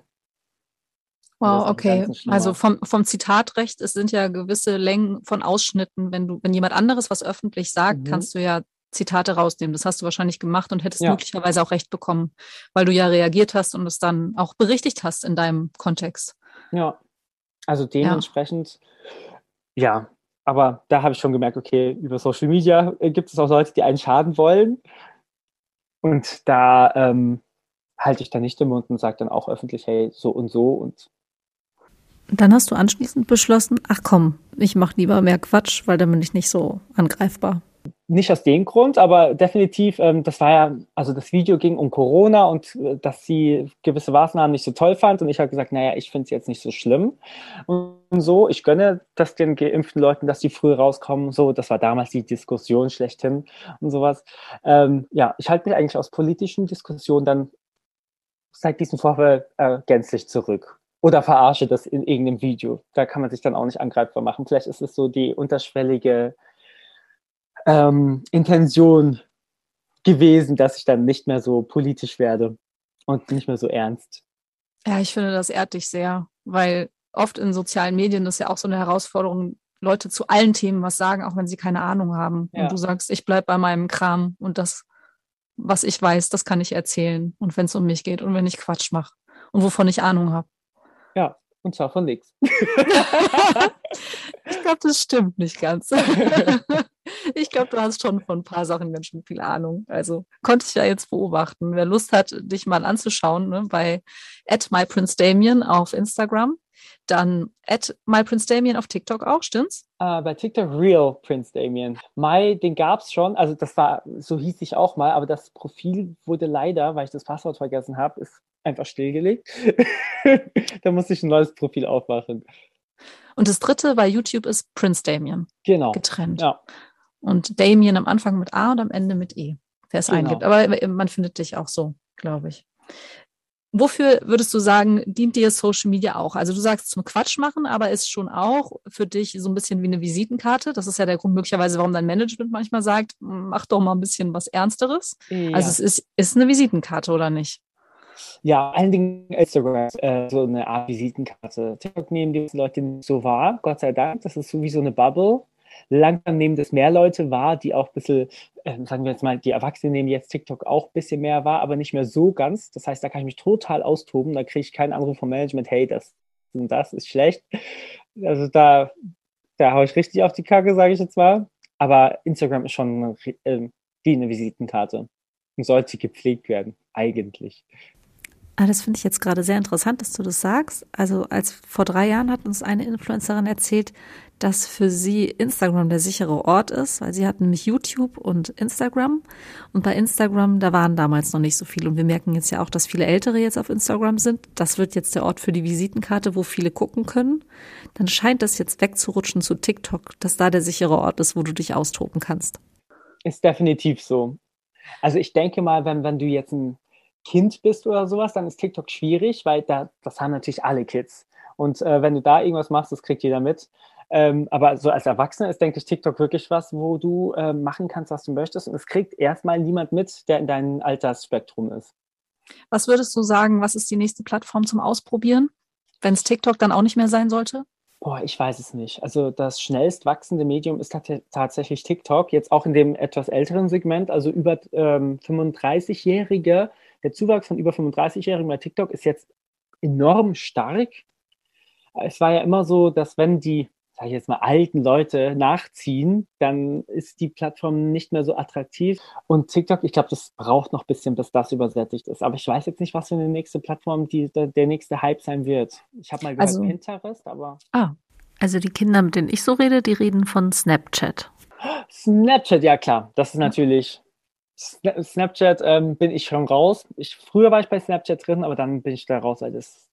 Wow, okay. Also vom, vom Zitatrecht, es sind ja gewisse Längen von Ausschnitten. Wenn du, wenn jemand anderes was öffentlich sagt, mhm. kannst du ja Zitate rausnehmen. Das hast du wahrscheinlich gemacht und hättest ja. möglicherweise auch recht bekommen, weil du ja reagiert hast und es dann auch berichtigt hast in deinem Kontext. Ja, also dementsprechend, ja, ja aber da habe ich schon gemerkt, okay, über Social Media äh, gibt es auch Leute, die einen schaden wollen. Und da ähm, halte ich dann nicht den Mund und sage dann auch öffentlich, hey, so und so und dann hast du anschließend beschlossen, ach komm, ich mache lieber mehr Quatsch, weil dann bin ich nicht so angreifbar. Nicht aus dem Grund, aber definitiv, ähm, das war ja, also das Video ging um Corona und äh, dass sie gewisse Maßnahmen nicht so toll fand und ich habe gesagt, naja, ich finde es jetzt nicht so schlimm und so, ich gönne das den geimpften Leuten, dass die früh rauskommen, so, das war damals die Diskussion schlechthin und sowas. Ähm, ja, ich halte mich eigentlich aus politischen Diskussionen dann seit diesem Vorfall äh, gänzlich zurück. Oder verarsche das in irgendeinem Video. Da kann man sich dann auch nicht angreifbar machen. Vielleicht ist es so die unterschwellige ähm, Intention gewesen, dass ich dann nicht mehr so politisch werde und nicht mehr so ernst. Ja, ich finde, das ehrt dich sehr, weil oft in sozialen Medien ist ja auch so eine Herausforderung, Leute zu allen Themen was sagen, auch wenn sie keine Ahnung haben. Ja. Und du sagst, ich bleibe bei meinem Kram und das was ich weiß, das kann ich erzählen. Und wenn es um mich geht und wenn ich Quatsch mache, Und wovon ich Ahnung habe. Ja, und zwar von nichts. [laughs] [laughs] ich glaube, das stimmt nicht ganz. [laughs] ich glaube, du hast schon von ein paar Sachen ganz schön viel Ahnung. Also konnte ich ja jetzt beobachten. Wer Lust hat, dich mal anzuschauen, ne, bei at myprincedamian auf Instagram, dann at myprincedamian auf TikTok auch, stimmt's? Uh, bei TikTok Real Prince Damien. My, den gab es schon, also das war, so hieß ich auch mal, aber das Profil wurde leider, weil ich das Passwort vergessen habe, ist einfach stillgelegt. [laughs] da musste ich ein neues Profil aufmachen. Und das dritte bei YouTube ist Prince Damien. Genau. Getrennt. Ja. Und Damien am Anfang mit A und am Ende mit E, wer es Genau. eingibt. Aber man findet dich auch so, glaube ich. Wofür würdest du sagen, dient dir Social Media auch? Also du sagst zum Quatsch machen, aber ist schon auch für dich so ein bisschen wie eine Visitenkarte. Das ist ja der Grund möglicherweise, warum dein Management manchmal sagt, mach doch mal ein bisschen was Ernsteres. Ja. Also es ist, ist eine Visitenkarte oder nicht? Ja, allen Dingen Instagram, äh, so eine Art Visitenkarte. TikTok nehmen die Leute nicht so wahr, Gott sei Dank. Das ist so wie so eine Bubble. Langsam nehmen das mehr Leute wahr, die auch ein bisschen, äh, sagen wir jetzt mal, die Erwachsenen nehmen jetzt TikTok auch ein bisschen mehr wahr, aber nicht mehr so ganz. Das heißt, da kann ich mich total austoben. Da kriege ich keinen Anruf vom Management, hey, das und das ist schlecht. Also da, da haue ich richtig auf die Kacke, sage ich jetzt mal. Aber Instagram ist schon äh, wie eine Visitenkarte und sollte gepflegt werden, eigentlich. Ah, das finde ich jetzt gerade sehr interessant, dass du das sagst. Also als vor drei Jahren hat uns eine Influencerin erzählt, dass für sie Instagram der sichere Ort ist, weil sie hat nämlich YouTube und Instagram. Und bei Instagram, da waren damals noch nicht so viele. Und wir merken jetzt ja auch, dass viele Ältere jetzt auf Instagram sind. Das wird jetzt der Ort für die Visitenkarte, wo viele gucken können. Dann scheint das jetzt wegzurutschen zu TikTok, dass da der sichere Ort ist, wo du dich austoben kannst. Ist definitiv so. Also ich denke mal, wenn, wenn du jetzt ein Kind bist oder sowas, dann ist TikTok schwierig, weil da, das haben natürlich alle Kids. Und äh, wenn du da irgendwas machst, das kriegt jeder mit. Ähm, aber so als Erwachsener ist, denke ich, TikTok wirklich was, wo du äh, machen kannst, was du möchtest. Und es kriegt erstmal niemand mit, der in deinem Altersspektrum ist. Was würdest du sagen, was ist die nächste Plattform zum Ausprobieren, wenn es TikTok dann auch nicht mehr sein sollte? Boah, ich weiß es nicht. Also das schnellst wachsende Medium ist tatsächlich TikTok, jetzt auch in dem etwas älteren Segment, also über ähm, 35-Jährige. Der Zuwachs von über 35-Jährigen bei TikTok ist jetzt enorm stark. Es war ja immer so, dass wenn die, sage ich jetzt mal, alten Leute nachziehen, dann ist die Plattform nicht mehr so attraktiv. Und TikTok, ich glaube, das braucht noch ein bisschen, bis das übersättigt ist. Aber ich weiß jetzt nicht, was für eine nächste Plattform die, der, der nächste Hype sein wird. Ich habe mal gehört Also- Pinterest, aber Ah, also die Kinder, mit denen ich so rede, die reden von Snapchat. Snapchat, ja klar, das ist natürlich. Sna- Snapchat ähm, bin ich schon raus. Ich, früher war ich bei Snapchat drin, aber dann bin ich da raus, weil das,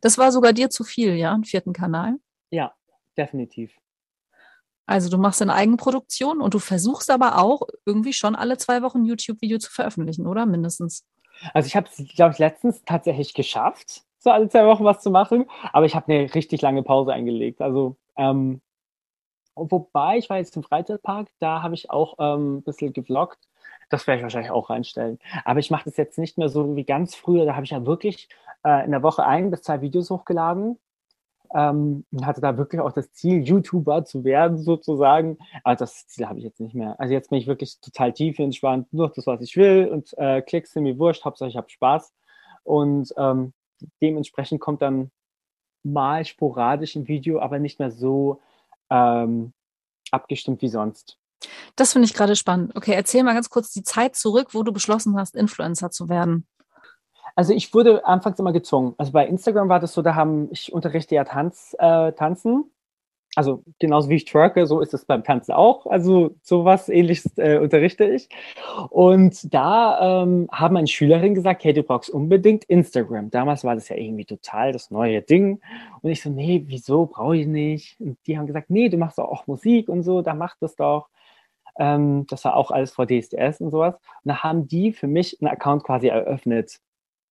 Das war sogar dir zu viel, ja, einen vierten Kanal. ja, definitiv. Also du machst eine Eigenproduktion und du versuchst aber auch irgendwie schon alle zwei Wochen ein YouTube-Video zu veröffentlichen, oder? Mindestens. Also ich habe es, glaube ich, letztens tatsächlich geschafft, so alle zwei Wochen was zu machen, aber ich habe eine richtig lange Pause eingelegt. Also, ähm, wobei, ich war jetzt im Freizeitpark, da habe ich auch ähm, ein bisschen gevloggt. Das werde ich wahrscheinlich auch reinstellen. Aber ich mache das jetzt nicht mehr so wie ganz früher. Da habe ich ja wirklich äh, in der Woche ein bis zwei Videos hochgeladen. Ähm, hatte da wirklich auch das Ziel, YouTuber zu werden, sozusagen. Aber das Ziel habe ich jetzt nicht mehr. Also jetzt bin ich wirklich total tief entspannt, nur das, was ich will und äh, Klicks sind mir wurscht, Hauptsache ich habe Spaß. Und ähm, dementsprechend kommt dann mal sporadisch ein Video, aber nicht mehr so ähm, abgestimmt wie sonst. Das finde ich gerade spannend. Okay, erzähl mal ganz kurz die Zeit zurück, wo du beschlossen hast, Influencer zu werden. Also ich wurde anfangs immer gezwungen. Also bei Instagram war das so, da haben, ich unterrichte ja Tanz, äh, Tanzen. Also genauso wie ich twerke, so ist es beim Tanzen auch. Also sowas ähnliches äh, unterrichte ich. Und da ähm, haben meine Schülerinnen gesagt, hey, du brauchst unbedingt Instagram. Damals war das ja irgendwie total das neue Ding. Und ich so, nee, wieso brauche ich nicht? Und die haben gesagt, nee, du machst doch auch Musik und so, da mach das doch. Ähm, das war auch alles vor DSDS und sowas. Und da haben die für mich einen Account quasi eröffnet.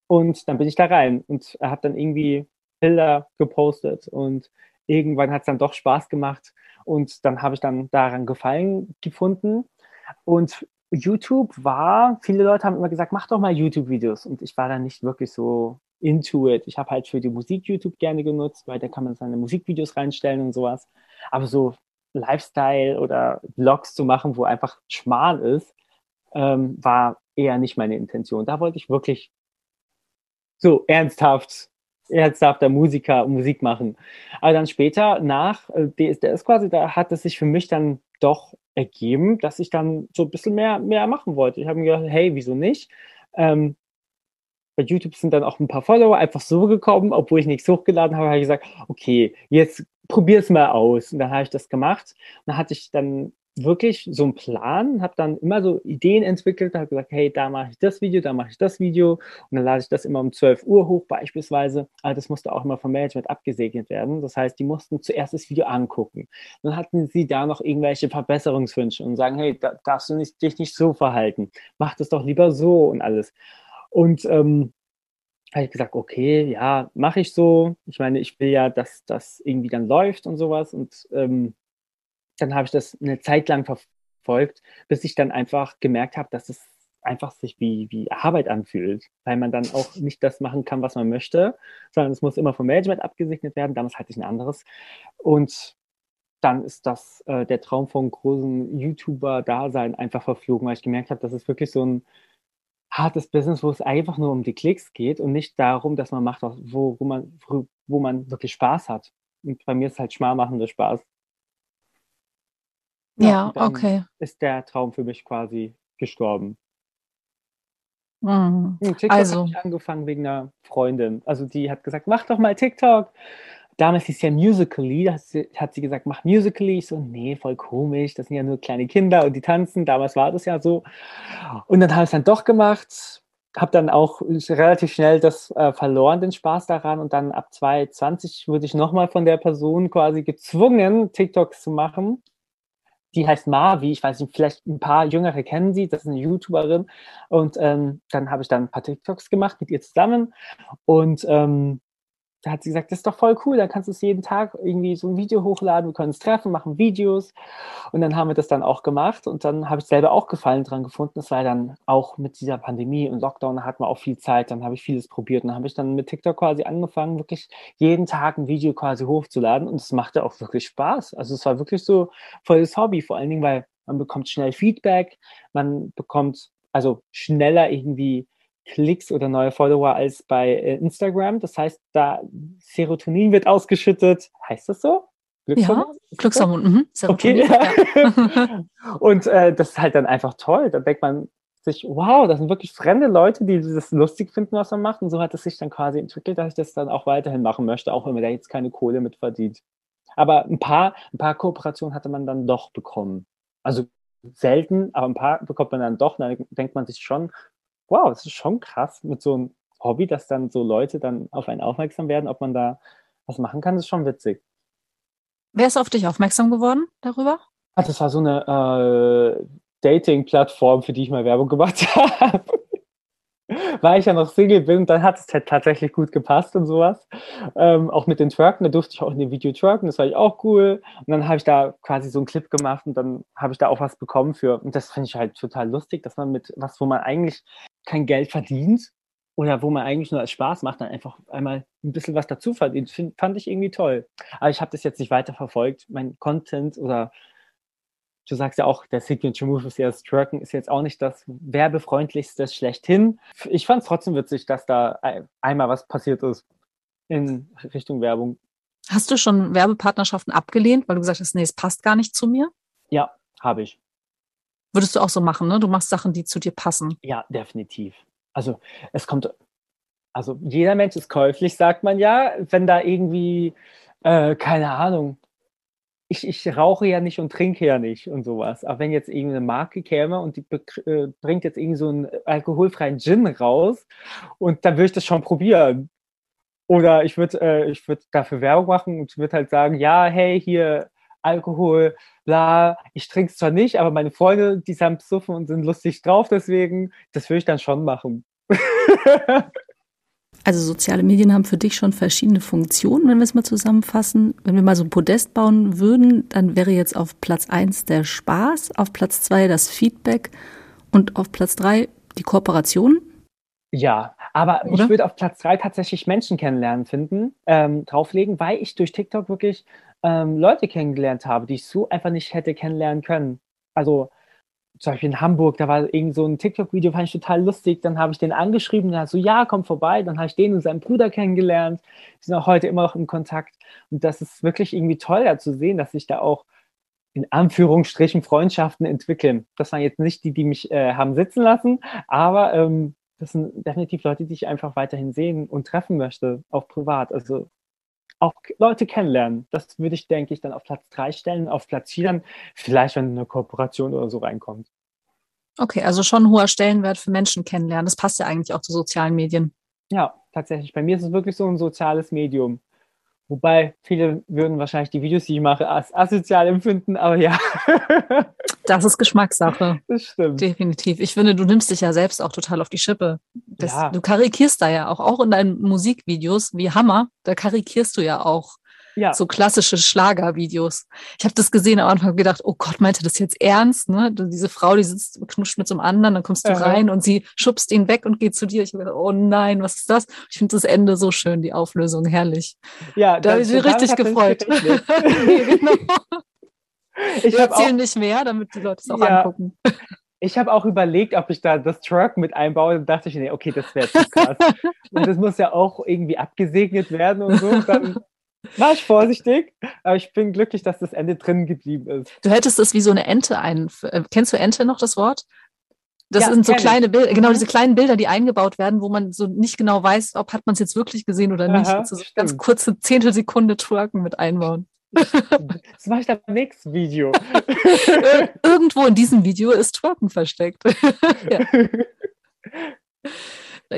Und dann bin ich da rein und habe dann irgendwie Bilder gepostet und irgendwann hat es dann doch Spaß gemacht und dann habe ich dann daran Gefallen gefunden. Und YouTube war, viele Leute haben immer gesagt, mach doch mal YouTube-Videos. Und ich war da nicht wirklich so into it. Ich habe halt für die Musik YouTube gerne genutzt, weil da kann man seine Musikvideos reinstellen und sowas. Aber so Lifestyle oder Vlogs zu machen, wo einfach schmal ist, ähm, war eher nicht meine Intention. Da wollte ich wirklich so ernsthaft, ernsthafter Musiker, Musik machen. Aber dann später nach äh, DSDS quasi, da hat es sich für mich dann doch ergeben, dass ich dann so ein bisschen mehr, mehr machen wollte. Ich habe mir gedacht, hey, wieso nicht? Ähm, bei YouTube sind dann auch ein paar Follower einfach so gekommen, obwohl ich nichts hochgeladen habe, habe ich gesagt, okay, jetzt probier es mal aus. Und dann habe ich das gemacht. Und dann hatte ich dann wirklich so einen Plan, habe dann immer so Ideen entwickelt, habe gesagt, hey, da mache ich das Video, da mache ich das Video und dann lade ich das immer um 12 Uhr hoch beispielsweise. Aber das musste auch immer vom Management abgesegnet werden. Das heißt, die mussten zuerst das Video angucken. Dann hatten sie da noch irgendwelche Verbesserungswünsche und sagen, hey, da darfst du nicht, dich nicht so verhalten, mach das doch lieber so und alles. Und ähm, habe ich gesagt, okay, ja, mache ich so. Ich meine, ich will ja, dass das irgendwie dann läuft und sowas. Und ähm, dann habe ich das eine Zeit lang verfolgt, bis ich dann einfach gemerkt habe, dass es einfach sich wie, wie Arbeit anfühlt, weil man dann auch nicht das machen kann, was man möchte, sondern es muss immer vom Management abgesegnet werden. Damals hatte ich ein anderes. Und dann ist das äh, der Traum von großen YouTuber-Dasein einfach verflogen, weil ich gemerkt habe, dass es wirklich so ein hartes Business, wo es einfach nur um die Klicks geht und nicht darum, dass man macht, wo, wo, man, wo man wirklich Spaß hat. Und bei mir ist halt schmarmachender Spaß. Ja, ja okay. Ist der Traum für mich quasi gestorben. Mhm. TikTok also. habe ich angefangen wegen einer Freundin. Also die hat gesagt, mach doch mal TikTok damals hieß es ja Musically, da hat sie, hat sie gesagt, mach Musically. Ich so, nee, voll komisch, das sind ja nur kleine Kinder und die tanzen. Damals war das ja so. Und dann habe ich es dann doch gemacht, habe dann auch relativ schnell das äh, verloren, den Spaß daran. Und dann ab 2020 wurde ich nochmal von der Person quasi gezwungen, TikToks zu machen. Die heißt Marvi, ich weiß nicht, vielleicht ein paar Jüngere kennen sie, das ist eine YouTuberin. Und ähm, dann habe ich dann ein paar TikToks gemacht mit ihr zusammen. Und ähm, da hat sie gesagt, das ist doch voll cool, dann kannst du es jeden Tag irgendwie so ein Video hochladen, wir können uns treffen, machen Videos. Und dann haben wir das dann auch gemacht und dann habe ich selber auch Gefallen dran gefunden. Das war dann auch mit dieser Pandemie und Lockdown, da hat man auch viel Zeit, dann habe ich vieles probiert und dann habe ich dann mit TikTok quasi angefangen, wirklich jeden Tag ein Video quasi hochzuladen und es machte auch wirklich Spaß. Also es war wirklich so volles Hobby, vor allen Dingen, weil man bekommt schnell Feedback, man bekommt also schneller irgendwie Klicks oder neue Follower als bei äh, Instagram. Das heißt, da Serotonin wird ausgeschüttet. Heißt das so? Glückshormon? Ja, Glückshormon. Mhm. Okay. Ja. [laughs] und äh, das ist halt dann einfach toll. Da denkt man sich, wow, das sind wirklich fremde Leute, die das lustig finden, was man macht. Und so hat es sich dann quasi entwickelt, dass ich das dann auch weiterhin machen möchte, auch wenn man da jetzt keine Kohle mit verdient. Aber ein paar, ein paar Kooperationen hatte man dann doch bekommen. Also selten, aber ein paar bekommt man dann doch. Dann denkt man sich schon, wow, das ist schon krass mit so einem Hobby, dass dann so Leute dann auf einen aufmerksam werden, ob man da was machen kann, das ist schon witzig. Wer ist auf dich aufmerksam geworden darüber? Ah, das war so eine äh, Dating-Plattform, für die ich mal Werbung gemacht [laughs] habe weil ich ja noch Single bin, dann hat es halt tatsächlich gut gepasst und sowas. Ähm, auch mit den Twerken, da durfte ich auch in dem Video twerken, das war ich auch cool. Und dann habe ich da quasi so einen Clip gemacht und dann habe ich da auch was bekommen für. Und das finde ich halt total lustig, dass man mit was, wo man eigentlich kein Geld verdient oder wo man eigentlich nur als Spaß macht, dann einfach einmal ein bisschen was dazu verdient. Find, fand ich irgendwie toll. Aber ich habe das jetzt nicht weiter verfolgt. Mein Content oder du sagst ja auch, der Signature Move ist ja das Twerken, ist jetzt auch nicht das werbefreundlichste schlechthin. Ich fand es trotzdem witzig, dass da einmal was passiert ist in Richtung Werbung. Hast du schon Werbepartnerschaften abgelehnt, weil du gesagt hast, nee, es passt gar nicht zu mir? Ja, habe ich. Würdest du auch so machen, ne? Du machst Sachen, die zu dir passen. Ja, definitiv. Also es kommt, also jeder Mensch ist käuflich, sagt man ja. Wenn da irgendwie, äh, keine Ahnung, ich, ich rauche ja nicht und trinke ja nicht und sowas. Aber wenn jetzt irgendeine Marke käme und die äh, bringt jetzt irgendwie so einen alkoholfreien Gin raus und dann würde ich das schon probieren. Oder ich würde äh, würd dafür Werbung machen und würde halt sagen, ja, hey, hier Alkohol, bla, ich trinke es zwar nicht, aber meine Freunde, die haben besoffen und sind lustig drauf, deswegen, das würde ich dann schon machen. [laughs] Also soziale Medien haben für dich schon verschiedene Funktionen, wenn wir es mal zusammenfassen. Wenn wir mal so ein Podest bauen würden, dann wäre jetzt auf Platz eins der Spaß, auf Platz zwei das Feedback und auf Platz drei die Kooperation. Ja, aber Oder? ich würde auf Platz drei tatsächlich Menschen kennenlernen finden, ähm, drauflegen, weil ich durch TikTok wirklich ähm, Leute kennengelernt habe, die ich so einfach nicht hätte kennenlernen können. Also zum Beispiel in Hamburg, da war irgend so ein TikTok-Video, fand ich total lustig. Dann habe ich den angeschrieben, der hat so, ja, komm vorbei. Dann habe ich den und seinen Bruder kennengelernt. Die sind auch heute immer noch in Kontakt. Und das ist wirklich irgendwie toll, da zu sehen, dass sich da auch in Anführungsstrichen Freundschaften entwickeln. Das waren jetzt nicht die, die mich äh, haben sitzen lassen, aber ähm, das sind definitiv Leute, die ich einfach weiterhin sehen und treffen möchte, auch privat. Also auch Leute kennenlernen. Das würde ich, denke ich, dann auf Platz drei stellen. Auf Platz vier dann vielleicht, wenn eine Kooperation oder so reinkommt. Okay, also schon ein hoher Stellenwert für Menschen kennenlernen. Das passt ja eigentlich auch zu sozialen Medien. Ja, tatsächlich. Bei mir ist es wirklich so ein soziales Medium. Wobei viele würden wahrscheinlich die Videos, die ich mache, als asozial empfinden, aber ja. [laughs] Das ist Geschmackssache. Das stimmt. Definitiv. Ich finde, du nimmst dich ja selbst auch total auf die Schippe. Das, ja. Du karikierst da ja auch, auch in deinen Musikvideos wie Hammer, da karikierst du ja auch ja. so klassische Schlagervideos. Ich habe das gesehen am Anfang gedacht, oh Gott, meinte das jetzt ernst? Ne? Diese Frau, die sitzt knuscht mit so einem anderen, dann kommst du Aha. rein und sie schubst ihn weg und geht zu dir. Ich habe gedacht, oh nein, was ist das? Ich finde das Ende so schön, die Auflösung, herrlich. Ja, da habe ich mich richtig gefreut. [laughs] nee, genau. [laughs] Ich erzähle nicht mehr, damit die Leute es auch ja. angucken. Ich habe auch überlegt, ob ich da das Truck mit einbaue. Dann dachte ich, nee, okay, das wäre zu krass. [laughs] und das muss ja auch irgendwie abgesegnet werden und so. Dann war ich vorsichtig, aber ich bin glücklich, dass das Ende drin geblieben ist. Du hättest es wie so eine Ente ein. Äh, kennst du Ente noch das Wort? Das ja, sind so kleine Bilder, genau mhm. diese kleinen Bilder, die eingebaut werden, wo man so nicht genau weiß, ob hat man es jetzt wirklich gesehen oder nicht. Aha, so ganz kurze Zehntelsekunde Twerken mit einbauen. Das mache ich dann im nächsten Video. Irgendwo in diesem Video ist Twerken versteckt. [laughs] ja. [laughs]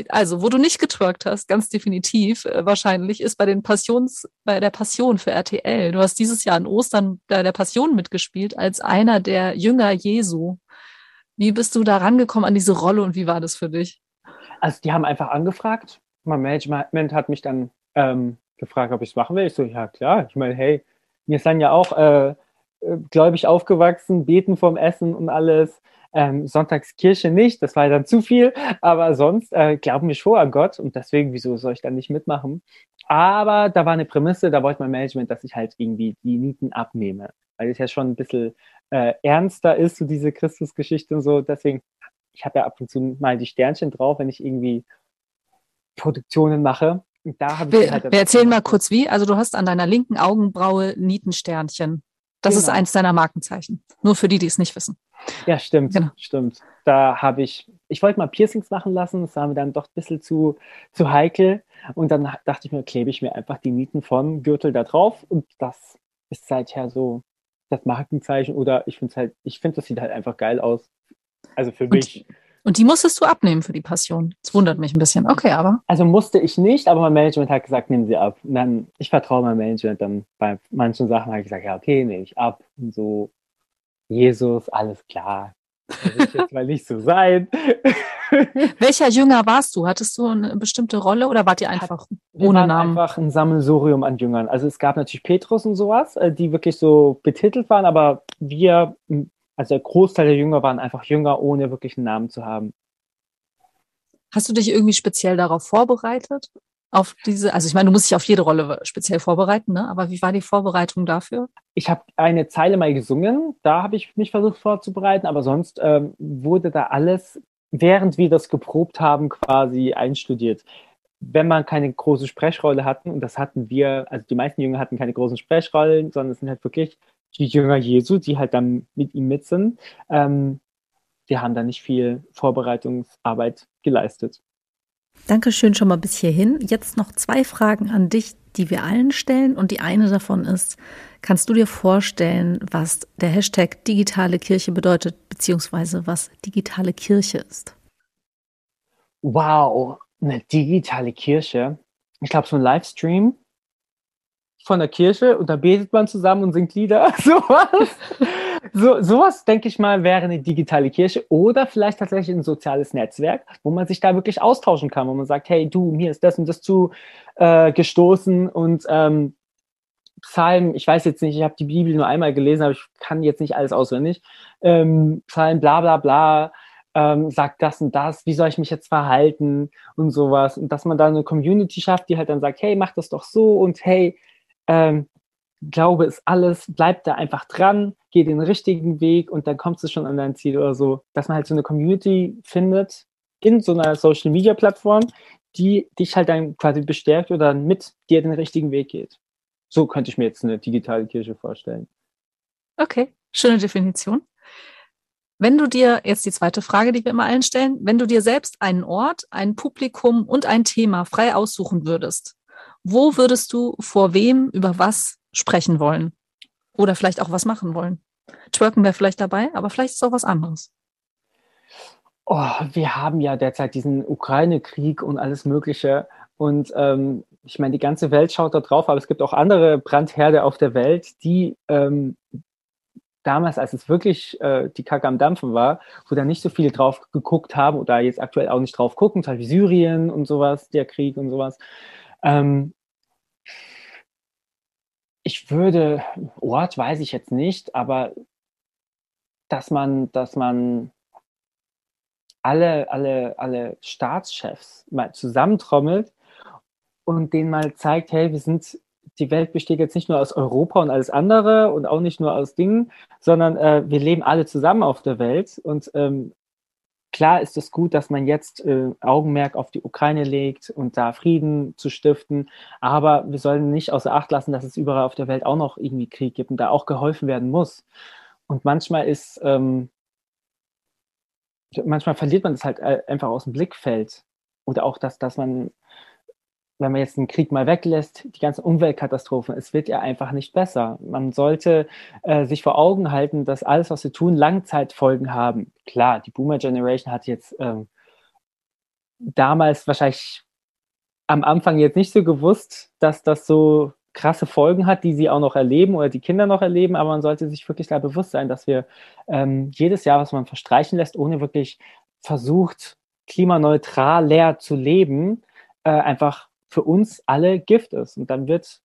Also, wo du nicht getwerkt hast, ganz definitiv äh, wahrscheinlich, ist bei den Passions, bei der Passion für RTL. Du hast dieses Jahr in Ostern bei der Passion mitgespielt als einer der Jünger Jesu. Wie bist du da rangekommen an diese Rolle und wie war das für dich? Also, die haben einfach angefragt. Mein Management hat mich dann ähm, gefragt, ob ich es machen will. Ich so, ja klar. Ich meine, hey, wir sind ja auch äh, äh, gläubig aufgewachsen, beten vorm Essen und alles. Ähm, Sonntagskirche nicht, das war dann zu viel, aber sonst äh, glauben wir schon an Gott und deswegen, wieso soll ich dann nicht mitmachen? Aber da war eine Prämisse, da wollte mein Management, dass ich halt irgendwie die Nieten abnehme, weil es ja schon ein bisschen äh, ernster ist, so diese Christusgeschichte und so. Deswegen, ich habe ja ab und zu mal die Sternchen drauf, wenn ich irgendwie Produktionen mache. Da habe ich wir, halt wir erzählen mal kurz wie. Also du hast an deiner linken Augenbraue Nietensternchen. Das genau. ist eins deiner Markenzeichen. Nur für die, die es nicht wissen. Ja, stimmt. Genau. Stimmt. Da habe ich, ich wollte mal Piercings machen lassen, das war mir dann doch ein bisschen zu, zu heikel. Und dann dachte ich mir, klebe ich mir einfach die Nieten vom Gürtel da drauf und das ist seither so das Markenzeichen oder ich finde es halt, ich finde, das sieht halt einfach geil aus. Also für und, mich. Und die musstest du abnehmen für die Passion. Das wundert mich ein bisschen. Okay, aber. Also musste ich nicht, aber mein Management hat gesagt, nehmen sie ab. Und dann, ich vertraue meinem Management dann bei manchen Sachen habe ich gesagt, ja, okay, nehme ich ab. Und so, Jesus, alles klar. Das wird jetzt mal nicht so sein. [laughs] Welcher Jünger warst du? Hattest du eine bestimmte Rolle oder wart ihr einfach Wir ohne Namen? einfach ein Sammelsurium an Jüngern. Also es gab natürlich Petrus und sowas, äh, die wirklich so betitelt waren, aber wir also der Großteil der Jünger waren einfach Jünger, ohne wirklich einen Namen zu haben. Hast du dich irgendwie speziell darauf vorbereitet? Auf diese, also ich meine, du musst dich auf jede Rolle speziell vorbereiten, ne? aber wie war die Vorbereitung dafür? Ich habe eine Zeile mal gesungen, da habe ich mich versucht vorzubereiten, aber sonst ähm, wurde da alles, während wir das geprobt haben, quasi einstudiert wenn man keine große Sprechrolle hatten, und das hatten wir, also die meisten Jünger hatten keine großen Sprechrollen, sondern es sind halt wirklich die Jünger Jesu, die halt dann mit ihm mit sind, ähm, die haben da nicht viel Vorbereitungsarbeit geleistet. Dankeschön schon mal bis hierhin. Jetzt noch zwei Fragen an dich, die wir allen stellen. Und die eine davon ist, kannst du dir vorstellen, was der Hashtag digitale Kirche bedeutet, beziehungsweise was digitale Kirche ist? Wow, eine digitale Kirche. Ich glaube, so ein Livestream von der Kirche und da betet man zusammen und singt Lieder. [laughs] Sowas. So, sowas, denke ich mal, wäre eine digitale Kirche oder vielleicht tatsächlich ein soziales Netzwerk, wo man sich da wirklich austauschen kann, wo man sagt, hey, du, mir ist das und das zu äh, gestoßen und ähm, Psalm, ich weiß jetzt nicht, ich habe die Bibel nur einmal gelesen, aber ich kann jetzt nicht alles auswendig. Ähm, Psalm, bla bla bla, ähm, sagt das und das, wie soll ich mich jetzt verhalten und sowas. Und dass man da eine Community schafft, die halt dann sagt, hey, mach das doch so und hey, ähm, Glaube ist alles, bleib da einfach dran, geh den richtigen Weg und dann kommst du schon an dein Ziel oder so. Dass man halt so eine Community findet in so einer Social Media Plattform, die dich halt dann quasi bestärkt oder mit dir den richtigen Weg geht. So könnte ich mir jetzt eine digitale Kirche vorstellen. Okay, schöne Definition. Wenn du dir, jetzt die zweite Frage, die wir immer allen stellen, wenn du dir selbst einen Ort, ein Publikum und ein Thema frei aussuchen würdest, wo würdest du vor wem über was sprechen wollen? Oder vielleicht auch was machen wollen? Twerken wäre vielleicht dabei, aber vielleicht ist auch was anderes. Oh, wir haben ja derzeit diesen Ukraine-Krieg und alles Mögliche. Und ähm, ich meine, die ganze Welt schaut da drauf, aber es gibt auch andere Brandherde auf der Welt, die ähm, damals, als es wirklich äh, die Kacke am Dampfen war, wo da nicht so viele drauf geguckt haben oder jetzt aktuell auch nicht drauf gucken, zum Beispiel Syrien und sowas, der Krieg und sowas. Ähm, ich würde, Ort weiß ich jetzt nicht, aber dass man, dass man alle, alle, alle Staatschefs mal zusammentrommelt und denen mal zeigt, hey, wir sind, die Welt besteht jetzt nicht nur aus Europa und alles andere und auch nicht nur aus Dingen, sondern äh, wir leben alle zusammen auf der Welt und ähm, klar ist es gut, dass man jetzt äh, Augenmerk auf die Ukraine legt und da Frieden zu stiften, aber wir sollen nicht außer Acht lassen, dass es überall auf der Welt auch noch irgendwie Krieg gibt und da auch geholfen werden muss. Und manchmal ist, ähm, manchmal verliert man das halt äh, einfach aus dem Blickfeld. Oder auch, dass, dass man wenn man jetzt den Krieg mal weglässt, die ganzen Umweltkatastrophen, es wird ja einfach nicht besser. Man sollte äh, sich vor Augen halten, dass alles, was wir tun, Langzeitfolgen haben. Klar, die Boomer Generation hat jetzt ähm, damals wahrscheinlich am Anfang jetzt nicht so gewusst, dass das so krasse Folgen hat, die sie auch noch erleben oder die Kinder noch erleben, aber man sollte sich wirklich da bewusst sein, dass wir ähm, jedes Jahr, was man verstreichen lässt, ohne wirklich versucht, klimaneutral leer zu leben, äh, einfach für uns alle Gift ist. Und dann wird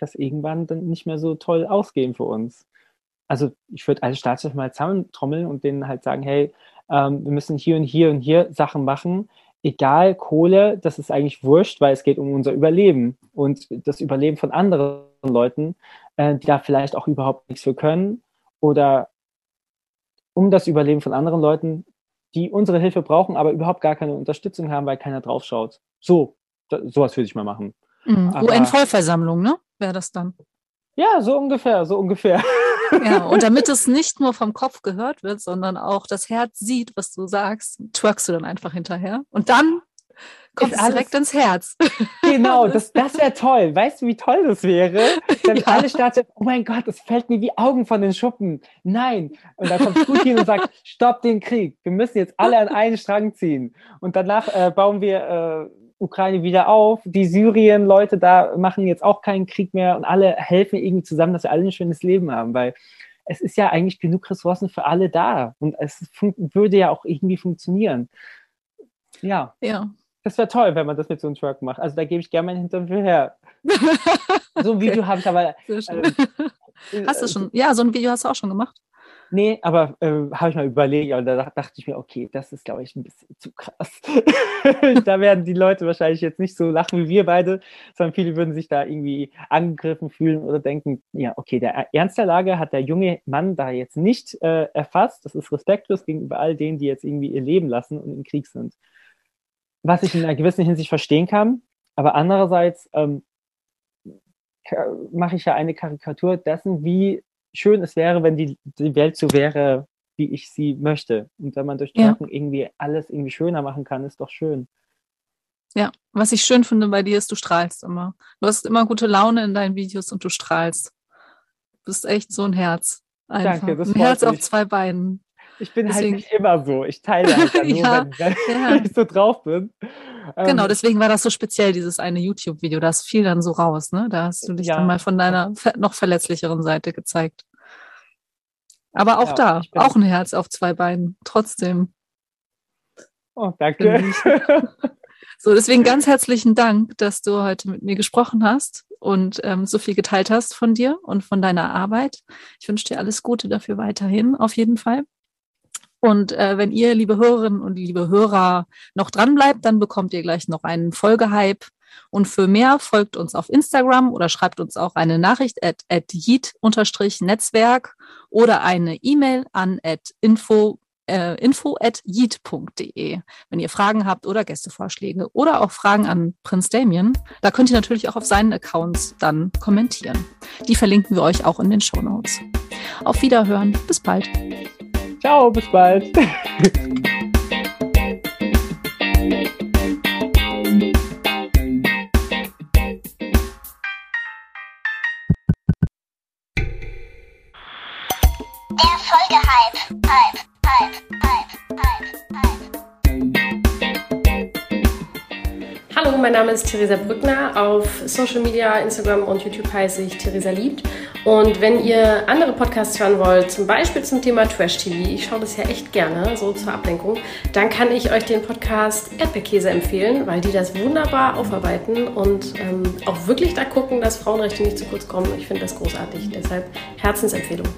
das irgendwann dann nicht mehr so toll ausgehen für uns. Also ich würde alle Staatschefs mal zusammentrommeln und denen halt sagen, hey, ähm, wir müssen hier und hier und hier Sachen machen. Egal, Kohle, das ist eigentlich wurscht, weil es geht um unser Überleben und das Überleben von anderen Leuten, äh, die da vielleicht auch überhaupt nichts für können oder um das Überleben von anderen Leuten, die unsere Hilfe brauchen, aber überhaupt gar keine Unterstützung haben, weil keiner draufschaut. So sowas würde ich mal machen. Mhm. UN-Vollversammlung, ne? Wäre das dann? Ja, so ungefähr, so ungefähr. [laughs] Ja, und damit [laughs] es nicht nur vom Kopf gehört wird, sondern auch das Herz sieht, was du sagst, twerkst du dann einfach hinterher. Und dann kommt es direkt ins Herz. [laughs] Genau, das, das wäre toll. Weißt du, wie toll das wäre? Wenn ja. alle starten, oh mein Gott, es fällt mir wie Augen von den Schuppen. Nein. Und dann kommt Putin und sagt, stopp den Krieg. Wir müssen jetzt alle an einen Strang ziehen. Und danach äh, bauen wir äh, Ukraine wieder auf. Die Syrien-Leute da machen jetzt auch keinen Krieg mehr und alle helfen irgendwie zusammen, dass wir alle ein schönes Leben haben, weil es ist ja eigentlich genug Ressourcen für alle da und es würde ja auch irgendwie funktionieren. Ja. Ja. Das wäre toll, wenn man das mit so einem Truck macht. Also da gebe ich gerne meinen Hintern für her. [laughs] so ein Video okay. habe ich aber. Äh, hast du schon? Ja, so ein Video hast du auch schon gemacht. Nee, aber äh, habe ich mal überlegt, aber da dachte ich mir, okay, das ist, glaube ich, ein bisschen zu krass. [laughs] da werden die Leute wahrscheinlich jetzt nicht so lachen wie wir beide, sondern viele würden sich da irgendwie angegriffen fühlen oder denken, ja, okay, der Ernst der Lage hat der junge Mann da jetzt nicht äh, erfasst. Das ist respektlos gegenüber all denen, die jetzt irgendwie ihr Leben lassen und im Krieg sind. Was ich in einer gewissen Hinsicht verstehen kann, aber andererseits ähm, mache ich ja eine Karikatur dessen, wie schön es wäre, wenn die, die Welt so wäre, wie ich sie möchte. Und wenn man durch Twerken ja. irgendwie alles irgendwie schöner machen kann, ist doch schön. Ja, was ich schön finde bei dir ist, du strahlst immer. Du hast immer gute Laune in deinen Videos und du strahlst. Du bist echt so ein Herz. Einfach. Danke, das Ein Herz mich. auf zwei Beinen. Ich bin halt deswegen, halt nicht immer so. Ich teile halt [laughs] nur, ja, wenn, wenn, ja. [laughs] ich so drauf bin. Genau, ähm, deswegen war das so speziell, dieses eine YouTube-Video. Das fiel dann so raus, ne? Da hast du dich ja. dann mal von deiner noch verletzlicheren Seite gezeigt. Aber auch da, auch ein Herz auf zwei Beinen, trotzdem. Oh, danke. [laughs] So, deswegen ganz herzlichen Dank, dass du heute mit mir gesprochen hast und ähm, so viel geteilt hast von dir und von deiner Arbeit. Ich wünsche dir alles Gute dafür weiterhin, auf jeden Fall. Und äh, wenn ihr, liebe Hörerinnen und liebe Hörer, noch dran bleibt, dann bekommt ihr gleich noch einen Folgehype Und für mehr folgt uns auf Instagram oder schreibt uns auch eine Nachricht at, at yeet-netzwerk oder eine E-Mail an at info äh, info at yeet.de, wenn ihr Fragen habt oder Gästevorschläge oder auch Fragen an Prinz Damien. Da könnt ihr natürlich auch auf seinen Accounts dann kommentieren. Die verlinken wir euch auch in den Show Notes. Auf Wiederhören. Bis bald. Ciao, bis bald. Der Folgehype. Hype, Hype, Hype, Hype, Hype. Hallo, mein Name ist Theresa Brückner. Auf Social Media, Instagram und YouTube heiße ich Theresa Liebt. Und wenn ihr andere Podcasts hören wollt, zum Beispiel zum Thema Trash TV, ich schaue das ja echt gerne, so zur Ablenkung, dann kann ich euch den Podcast Erdbeerkäse empfehlen, weil die das wunderbar aufarbeiten und ähm, auch wirklich da gucken, dass Frauenrechte nicht zu kurz kommen. Ich finde das großartig. Deshalb Herzensempfehlung.